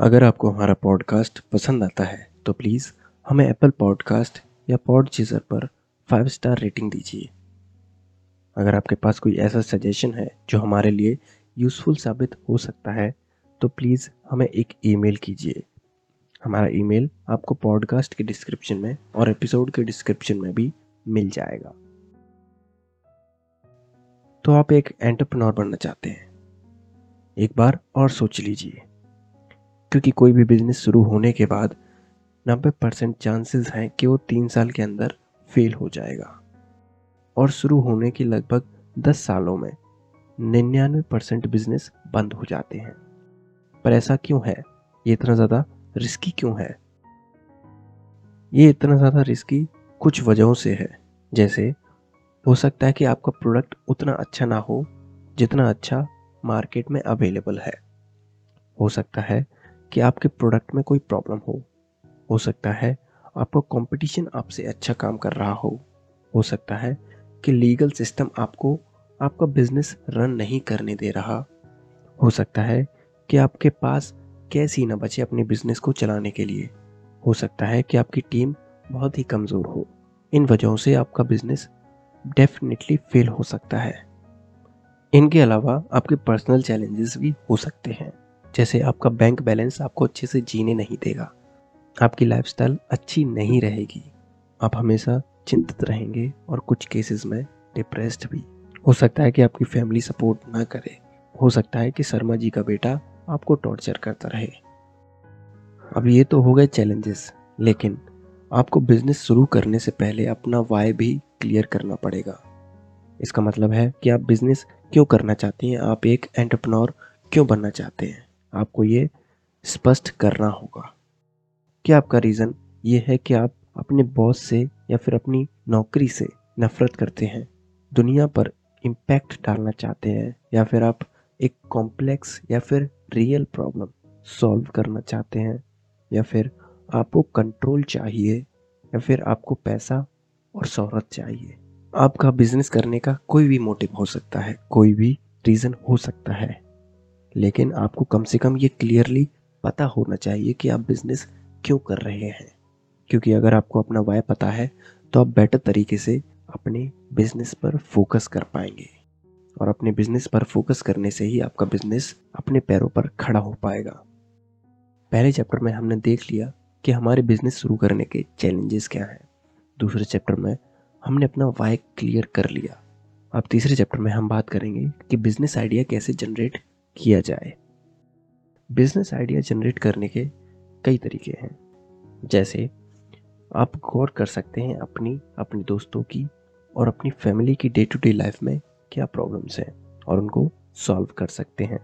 अगर आपको हमारा पॉडकास्ट पसंद आता है तो प्लीज़ हमें एप्पल पॉडकास्ट या पॉड चीज़र पर फाइव स्टार रेटिंग दीजिए। अगर आपके पास कोई ऐसा सजेशन है जो हमारे लिए यूज़फुल साबित हो सकता है तो प्लीज़ हमें एक ईमेल कीजिए। हमारा ईमेल आपको पॉडकास्ट के डिस्क्रिप्शन में और एपिसोड के डिस्क्रिप्शन में भी मिल जाएगा। तो आप एक एंटरप्रनोर बनना चाहते हैं। एक बार और सोच लीजिए। क्योंकि कोई भी बिज़नेस शुरू होने के बाद नब्बे परसेंट चांसेस हैं कि वो तीन साल के अंदर फेल हो जाएगा। और शुरू होने के लगभग दस सालों में निन्यानवे परसेंट बिज़नेस बंद हो जाते हैं। पर ऐसा क्यों है? ये इतना ज़्यादा रिस्की क्यों है? ये इतना ज़्यादा रिस्की कुछ वजहों से है। जैसे, हो सकता है कि आपका प्रोडक्ट उतना अच्छा ना हो जितना अच्छा मार्केट में अवेलेबल है। हो सकता है कि आपके प्रोडक्ट में कोई प्रॉब्लम हो हो सकता है आपका कंपटीशन आपसे अच्छा काम कर रहा हो हो सकता है कि लीगल सिस्टम आपको, आपका बिज़नेस रन नहीं करने दे रहा, हो सकता है कि आपके पास कैसी ना बचे अपने बिज़नेस को चलाने के लिए, हो सकता है कि आपकी टीम बहुत ही कमज़ोर हो। इन वजहों से आपका बिज़नेस डेफिनेटली फेल हो सकता है। इनके अलावा आपके पर्सनल चैलेंजेस भी हो सकते हैं। जैसे आपका बैंक बैलेंस आपको अच्छे से जीने नहीं देगा। आपकी लाइफस्टाइल अच्छी नहीं रहेगी। आप हमेशा चिंतित रहेंगे और कुछ केसेस में डिप्रेस्ड भी। हो सकता है कि आपकी फैमिली सपोर्ट ना करे। हो सकता है कि शर्मा जी का बेटा आपको टॉर्चर करता रहे। अब ये तो हो गए चैलेंजेस लेकिन आपको बिज़नेस शुरू करने से पहले अपना वाई भी क्लियर करना पड़ेगा। इसका मतलब है कि आप बिज़नेस क्यों करना चाहते हैं? आप एक एंटरप्रनोर क्यों बनना चाहते हैं? आपको ये स्पष्ट करना होगा क्या आपका रीज़न ये है कि आप अपने बॉस से या फिर अपनी नौकरी से नफरत करते हैं, दुनिया पर इम्पैक्ट डालना चाहते हैं, या फिर आप एक कॉम्प्लेक्स या फिर रियल प्रॉब्लम सॉल्व करना चाहते हैं, या फिर आपको कंट्रोल चाहिए, या फिर आपको पैसा और शहरत चाहिए। आपका बिज़नेस करने का कोई भी मोटिव हो सकता है, कोई भी रीज़न हो सकता है। लेकिन आपको कम से कम ये क्लियरली पता होना चाहिए कि आप बिज़नेस क्यों कर रहे हैं। क्योंकि अगर आपको अपना वाय पता है तो आप बेटर तरीके से अपने बिज़नेस पर फोकस कर पाएँगे। और अपने बिज़नेस पर फोकस करने से ही आपका बिज़नेस अपने पैरों पर खड़ा हो पाएगा। पहले चैप्टर में हमने देख लिया कि हमारे बिज़नेस शुरू करने के चैलेंजेस क्या हैं। दूसरे चैप्टर में हमने अपना वाय क्लियर कर लिया। अब तीसरे चैप्टर में हम बात करेंगे कि बिज़नेस आइडिया कैसे जनरेट किया जाए। बिज़नेस आइडिया जनरेट करने के कई तरीके हैं। जैसे, आप गौर कर सकते हैं अपनी, अपने दोस्तों की और अपनी फैमिली की डे टू डे लाइफ में क्या प्रॉब्लम्स हैं और उनको सॉल्व कर सकते हैं।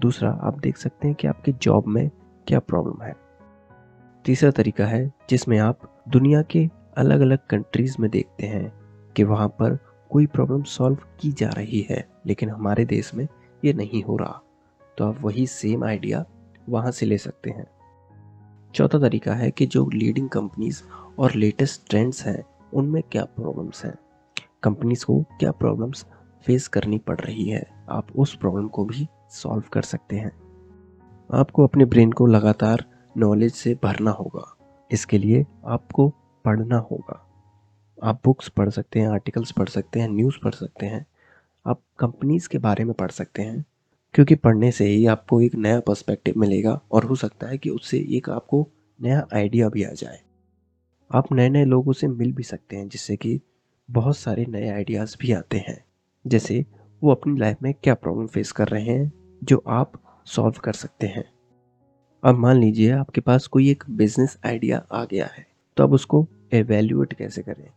दूसरा, आप देख सकते हैं कि आपके जॉब में क्या प्रॉब्लम है। तीसरा तरीका है जिसमें आप दुनिया के अलग अलग कंट्रीज़ में देखते हैं कि वहाँ पर कोई प्रॉब्लम सॉल्व की जा रही है, लेकिन हमारे देश में ये नहीं हो रहा। तो आप वही सेम आइडिया वहाँ से ले सकते हैं। चौथा तरीका है कि जो लीडिंग कंपनीज़ और लेटेस्ट ट्रेंड्स हैं, उनमें क्या प्रॉब्लम्स हैं? कंपनीज़ को क्या प्रॉब्लम्स फेस करनी पड़ रही है? आप उस प्रॉब्लम को भी सॉल्व कर सकते हैं। आपको अपने ब्रेन को लगातार नॉलेज से भरना होगा। इसके लिए आपको पढ़ना होगा। आप बुक्स पढ़ सकते हैं आर्टिकल्स पढ़ सकते हैं न्यूज़ पढ़ सकते हैं। आप कंपनीज़ के बारे में पढ़ सकते हैं। क्योंकि पढ़ने से ही आपको एक नया पर्सपेक्टिव मिलेगा और हो सकता है कि उससे एक आपको नया आइडिया भी आ जाए। आप नए नए लोगों से मिल भी सकते हैं, जिससे कि बहुत सारे नए आइडियाज़ भी आते हैं। जैसे वो अपनी लाइफ में क्या प्रॉब्लम फेस कर रहे हैं, जो आप सॉल्व कर सकते हैं। अब मान लीजिए आपके पास कोई एक बिज़नेस आइडिया आ गया है तो अब उसको एवेल्यूएट कैसे करें?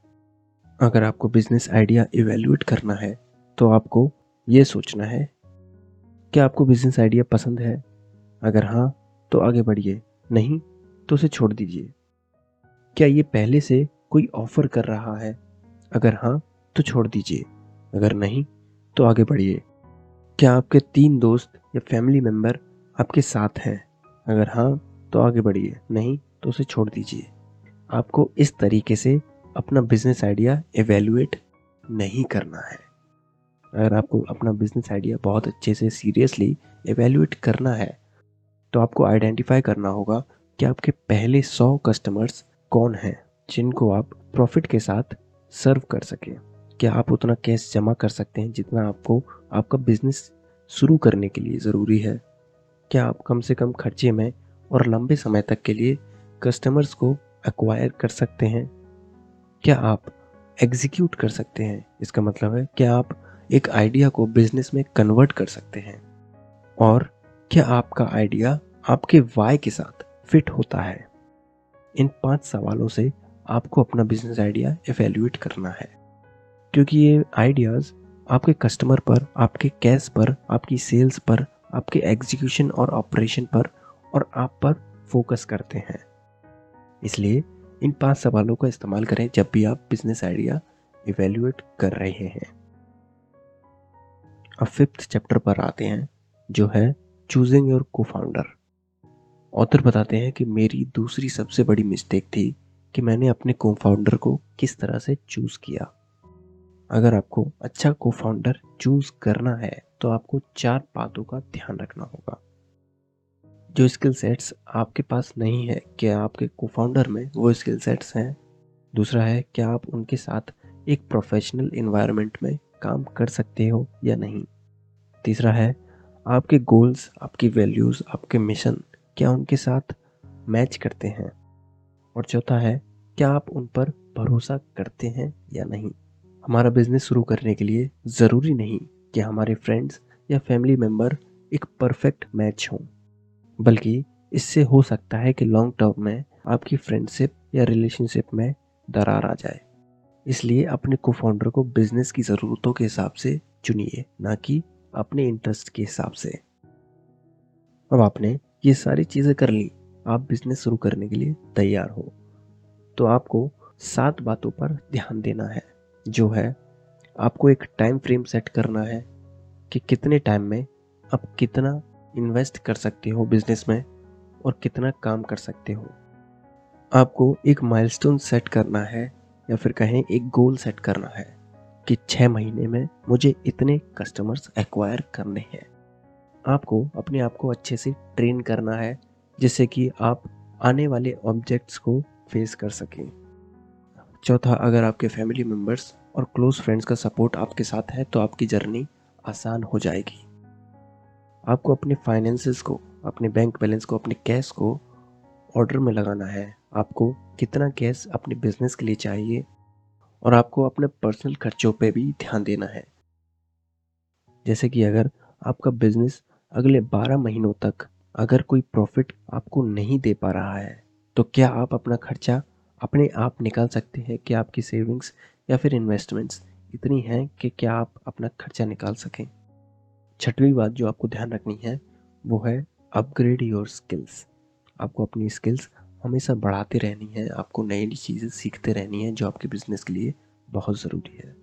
अगर आपको बिज़नेस आइडिया एवेल्यूएट करना है तो आपको ये सोचना है, क्या आपको बिज़नेस आइडिया पसंद है? अगर हाँ तो आगे बढ़िए, नहीं तो उसे छोड़ दीजिए। क्या ये पहले से कोई ऑफ़र कर रहा है? अगर हाँ तो छोड़ दीजिए, अगर नहीं तो आगे बढ़िए। क्या आपके तीन दोस्त या फैमिली मेंबर आपके साथ हैं? अगर हाँ तो आगे बढ़िए, नहीं तो उसे छोड़ दीजिए। आपको इस तरीके से अपना बिज़नेस आइडिया एवेल्युएट नहीं करना है। अगर आपको अपना बिज़नेस आइडिया बहुत अच्छे से सीरियसली एवेल्युएट करना है तो आपको आइडेंटिफाई करना होगा कि आपके पहले सौ कस्टमर्स कौन हैं, जिनको आप प्रॉफिट के साथ सर्व कर सकें। क्या आप उतना कैश जमा कर सकते हैं जितना आपको आपका बिज़नेस शुरू करने के लिए ज़रूरी है? क्या आप कम से कम खर्चे में और लंबे समय तक के लिए कस्टमर्स को एक्वायर कर सकते हैं? क्या आप एग्जीक्यूट कर सकते हैं? इसका मतलब है, क्या आप एक आइडिया को बिज़नेस में कन्वर्ट कर सकते हैं। और क्या आपका आइडिया आपके वाय के साथ फिट होता है? इन पाँच सवालों से आपको अपना बिज़नेस आइडिया एवेल्यूएट करना है। क्योंकि ये आइडियाज़ आपके कस्टमर पर, आपके कैश पर, आपकी सेल्स पर, आपके एग्जीक्यूशन और ऑपरेशन पर और आप पर फोकस करते हैं। इसलिए इन पाँच सवालों का इस्तेमाल करें जब भी आप बिज़नेस आइडिया इवेल्युएट कर रहे हैं। अब फिफ्थ चैप्टर पर आते हैं, जो है चूजिंग योर को फाउंडर ऑथर बताते हैं कि मेरी दूसरी सबसे बड़ी मिस्टेक थी कि मैंने अपने को फाउंडर को किस तरह से चूज़ किया। अगर आपको अच्छा को फाउंडर चूज़ करना है तो आपको चार बातों का ध्यान रखना होगा। जो स्किल सेट्स आपके पास नहीं है, क्या आपके को फाउंडर में वो स्किल सेट्स हैं? दूसरा है, क्या आप उनके साथ एक प्रोफेशनल इन्वायरमेंट में काम कर सकते हो या नहीं। तीसरा है, आपके गोल्स आपकी वैल्यूज़ आपके मिशन क्या उनके साथ मैच करते हैं? और चौथा है, क्या आप उन पर भरोसा करते हैं या नहीं? हमारा बिज़नेस शुरू करने के लिए ज़रूरी नहीं कि हमारे फ्रेंड्स या फैमिली मेंबर एक परफेक्ट मैच हों, बल्कि इससे हो सकता है कि लॉन्ग टर्म में आपकी फ्रेंडशिप या रिलेशनशिप में दरार आ जाए। इसलिए अपने को फाउंडर को बिज़नेस की ज़रूरतों के हिसाब से चुनिए, ना कि अपने इंटरेस्ट के हिसाब से। अब आपने ये सारी चीज़ें कर ली। आप बिज़नेस शुरू करने के लिए तैयार हो। तो आपको सात बातों पर ध्यान देना है, जो है आपको एक टाइम फ्रेम सेट करना है कि कितने टाइम में आप कितना इन्वेस्ट कर सकते हो बिज़नेस में और कितना काम कर सकते हो। आपको एक माइलस्टोन सेट करना है या फिर कहें एक गोल सेट करना है कि छः महीने में मुझे इतने कस्टमर्स एक्वायर करने हैं। आपको अपने आप को अच्छे से ट्रेन करना है, जिससे कि आप आने वाले ऑब्जेक्ट्स को फेस कर सकें। चौथा, अगर आपके फैमिली मेंबर्स और क्लोज फ्रेंड्स का सपोर्ट आपके साथ है तो आपकी जर्नी आसान हो जाएगी। आपको अपने फाइनेंसेस को, अपने बैंक बैलेंस को, अपने कैश को ऑर्डर में लगाना है। आपको कितना कैश अपने बिज़नेस के लिए चाहिए और आपको अपने पर्सनल खर्चों पे भी ध्यान देना है। जैसे कि अगर आपका बिज़नेस अगले 12 महीनों तक अगर कोई प्रॉफिट आपको नहीं दे पा रहा है तो क्या आप अपना खर्चा अपने आप निकाल सकते हैं कि आपकी सेविंग्स या फिर इन्वेस्टमेंट्स इतनी हैं कि क्या आप अपना खर्चा निकाल सकें? छठवीं बात जो आपको ध्यान रखनी है, वो है अपग्रेड योर स्किल्स आपको अपनी स्किल्स हमेशा बढ़ाते रहनी है, आपको नई नई चीज़ें सीखते रहनी है, जो आपके बिज़नेस के लिए बहुत ज़रूरी है।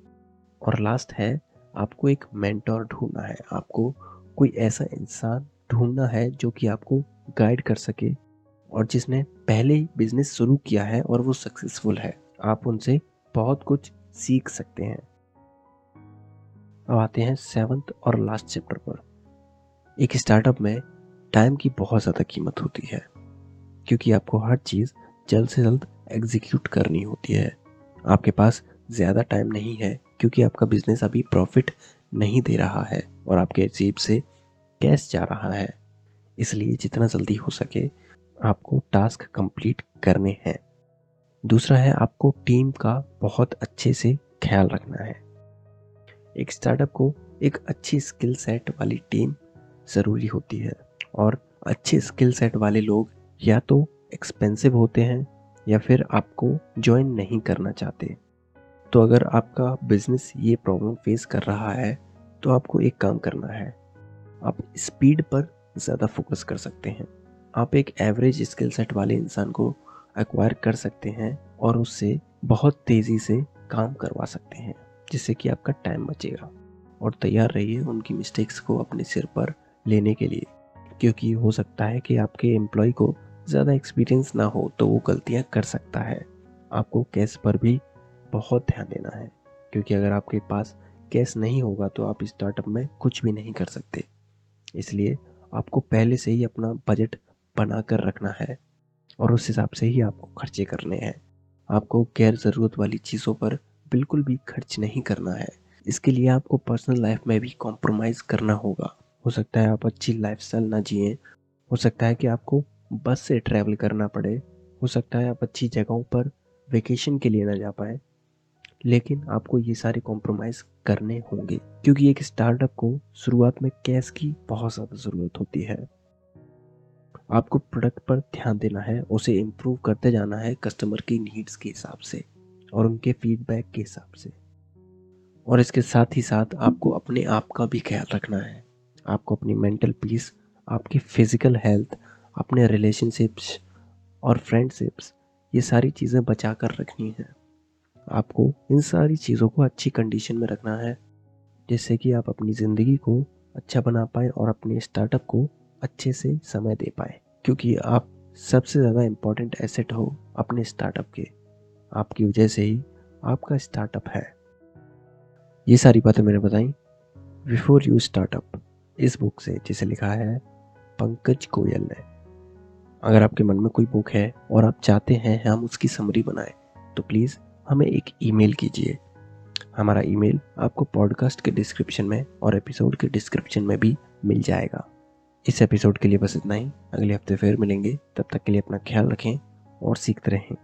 और लास्ट है, आपको एक मेंटोर ढूंढना है। आपको कोई ऐसा इंसान ढूंढना है, जो कि आपको गाइड कर सके। और जिसने पहले ही बिज़नेस शुरू किया है और वो सक्सेसफुल है, आप उनसे बहुत कुछ सीख सकते हैं। अब आते हैं सेवन्थ और लास्ट चैप्टर पर। एक स्टार्टअप में टाइम की बहुत ज़्यादा कीमत होती है। क्योंकि आपको हर चीज़ जल्द से जल्द एग्जीक्यूट करनी होती है। आपके पास ज़्यादा टाइम नहीं है क्योंकि आपका बिज़नेस अभी प्रॉफिट नहीं दे रहा है और आपके जेब से कैश जा रहा है। इसलिए जितना जल्दी हो सके आपको टास्क कंप्लीट करने हैं। दूसरा है आपको टीम का बहुत अच्छे से ख्याल रखना है। एक स्टार्टअप को एक अच्छी स्किल सेट वाली टीम ज़रूरी होती है और अच्छे स्किल सेट वाले लोग या तो एक्सपेंसिव होते हैं या फिर आपको ज्वाइन नहीं करना चाहते। तो अगर आपका बिज़नेस ये प्रॉब्लम फेस कर रहा है तो आपको एक काम करना है। आप स्पीड पर ज़्यादा फोकस कर सकते हैं। आप एक एवरेज स्किल सेट वाले इंसान को एक्वायर कर सकते हैं और उससे बहुत तेज़ी से काम करवा सकते हैं, जिससे कि आपका टाइम बचेगा। और तैयार रहिए उनकी मिस्टेक्स को अपने सिर पर लेने के लिए, क्योंकि हो सकता है कि आपके एम्प्लॉय को ज़्यादा एक्सपीरियंस ना हो तो वो गलतियाँ कर सकता है। आपको कैश पर भी बहुत ध्यान देना है, क्योंकि अगर आपके पास कैश नहीं होगा तो आप स्टार्टअप में कुछ भी नहीं कर सकते। इसलिए आपको पहले से ही अपना बजट बना कर रखना है और उस हिसाब से ही आपको खर्चे करने हैं। आपको गैर ज़रूरत वाली चीज़ों पर बिल्कुल भी खर्च नहीं करना है। इसके लिए आपको पर्सनल लाइफ में भी कॉम्प्रोमाइज़ करना होगा। हो सकता है आप अच्छी लाइफ ना जिए, हो सकता है कि आपको बस से ट्रैवल करना पड़े, हो सकता है आप अच्छी जगहों पर वेकेशन के लिए ना जा पाए। लेकिन आपको ये सारे कॉम्प्रोमाइज़ करने होंगे, क्योंकि एक स्टार्टअप को शुरुआत में कैश की बहुत ज़्यादा ज़रूरत होती है। आपको प्रोडक्ट पर ध्यान देना है, उसे इम्प्रूव करते जाना है कस्टमर की नीड्स के हिसाब से और उनके फीडबैक के हिसाब से। और इसके साथ ही साथ आपको अपने आप का भी ख्याल रखना है। आपको अपनी मेंटल पीस आपकी फ़िज़िकल हेल्थ अपने रिलेशनशिप्स और फ्रेंडशिप्स ये सारी चीज़ें बचा कर रखनी है। आपको इन सारी चीज़ों को अच्छी कंडीशन में रखना है, जिससे कि आप अपनी ज़िंदगी को अच्छा बना पाए और अपने स्टार्टअप को अच्छे से समय दे पाए। क्योंकि आप सबसे ज़्यादा इम्पोर्टेंट एसेट हो अपने स्टार्टअप के। आपकी वजह से ही आपका स्टार्टअप है। ये सारी बातें मैंने बताई बिफोर यू स्टार्टअप इस बुक से, जिसे लिखा है पंकज गोयल ने। अगर आपके मन में कोई बुक है और आप चाहते हैं हम उसकी समरी बनाएँ तो प्लीज़ हमें एक ईमेल कीजिए। हमारा ईमेल आपको पॉडकास्ट के डिस्क्रिप्शन में और एपिसोड के डिस्क्रिप्शन में भी मिल जाएगा। इस एपिसोड के लिए बस इतना ही। अगले हफ़्ते फिर मिलेंगे। तब तक के लिए अपना ख्याल रखें और सीखते रहें।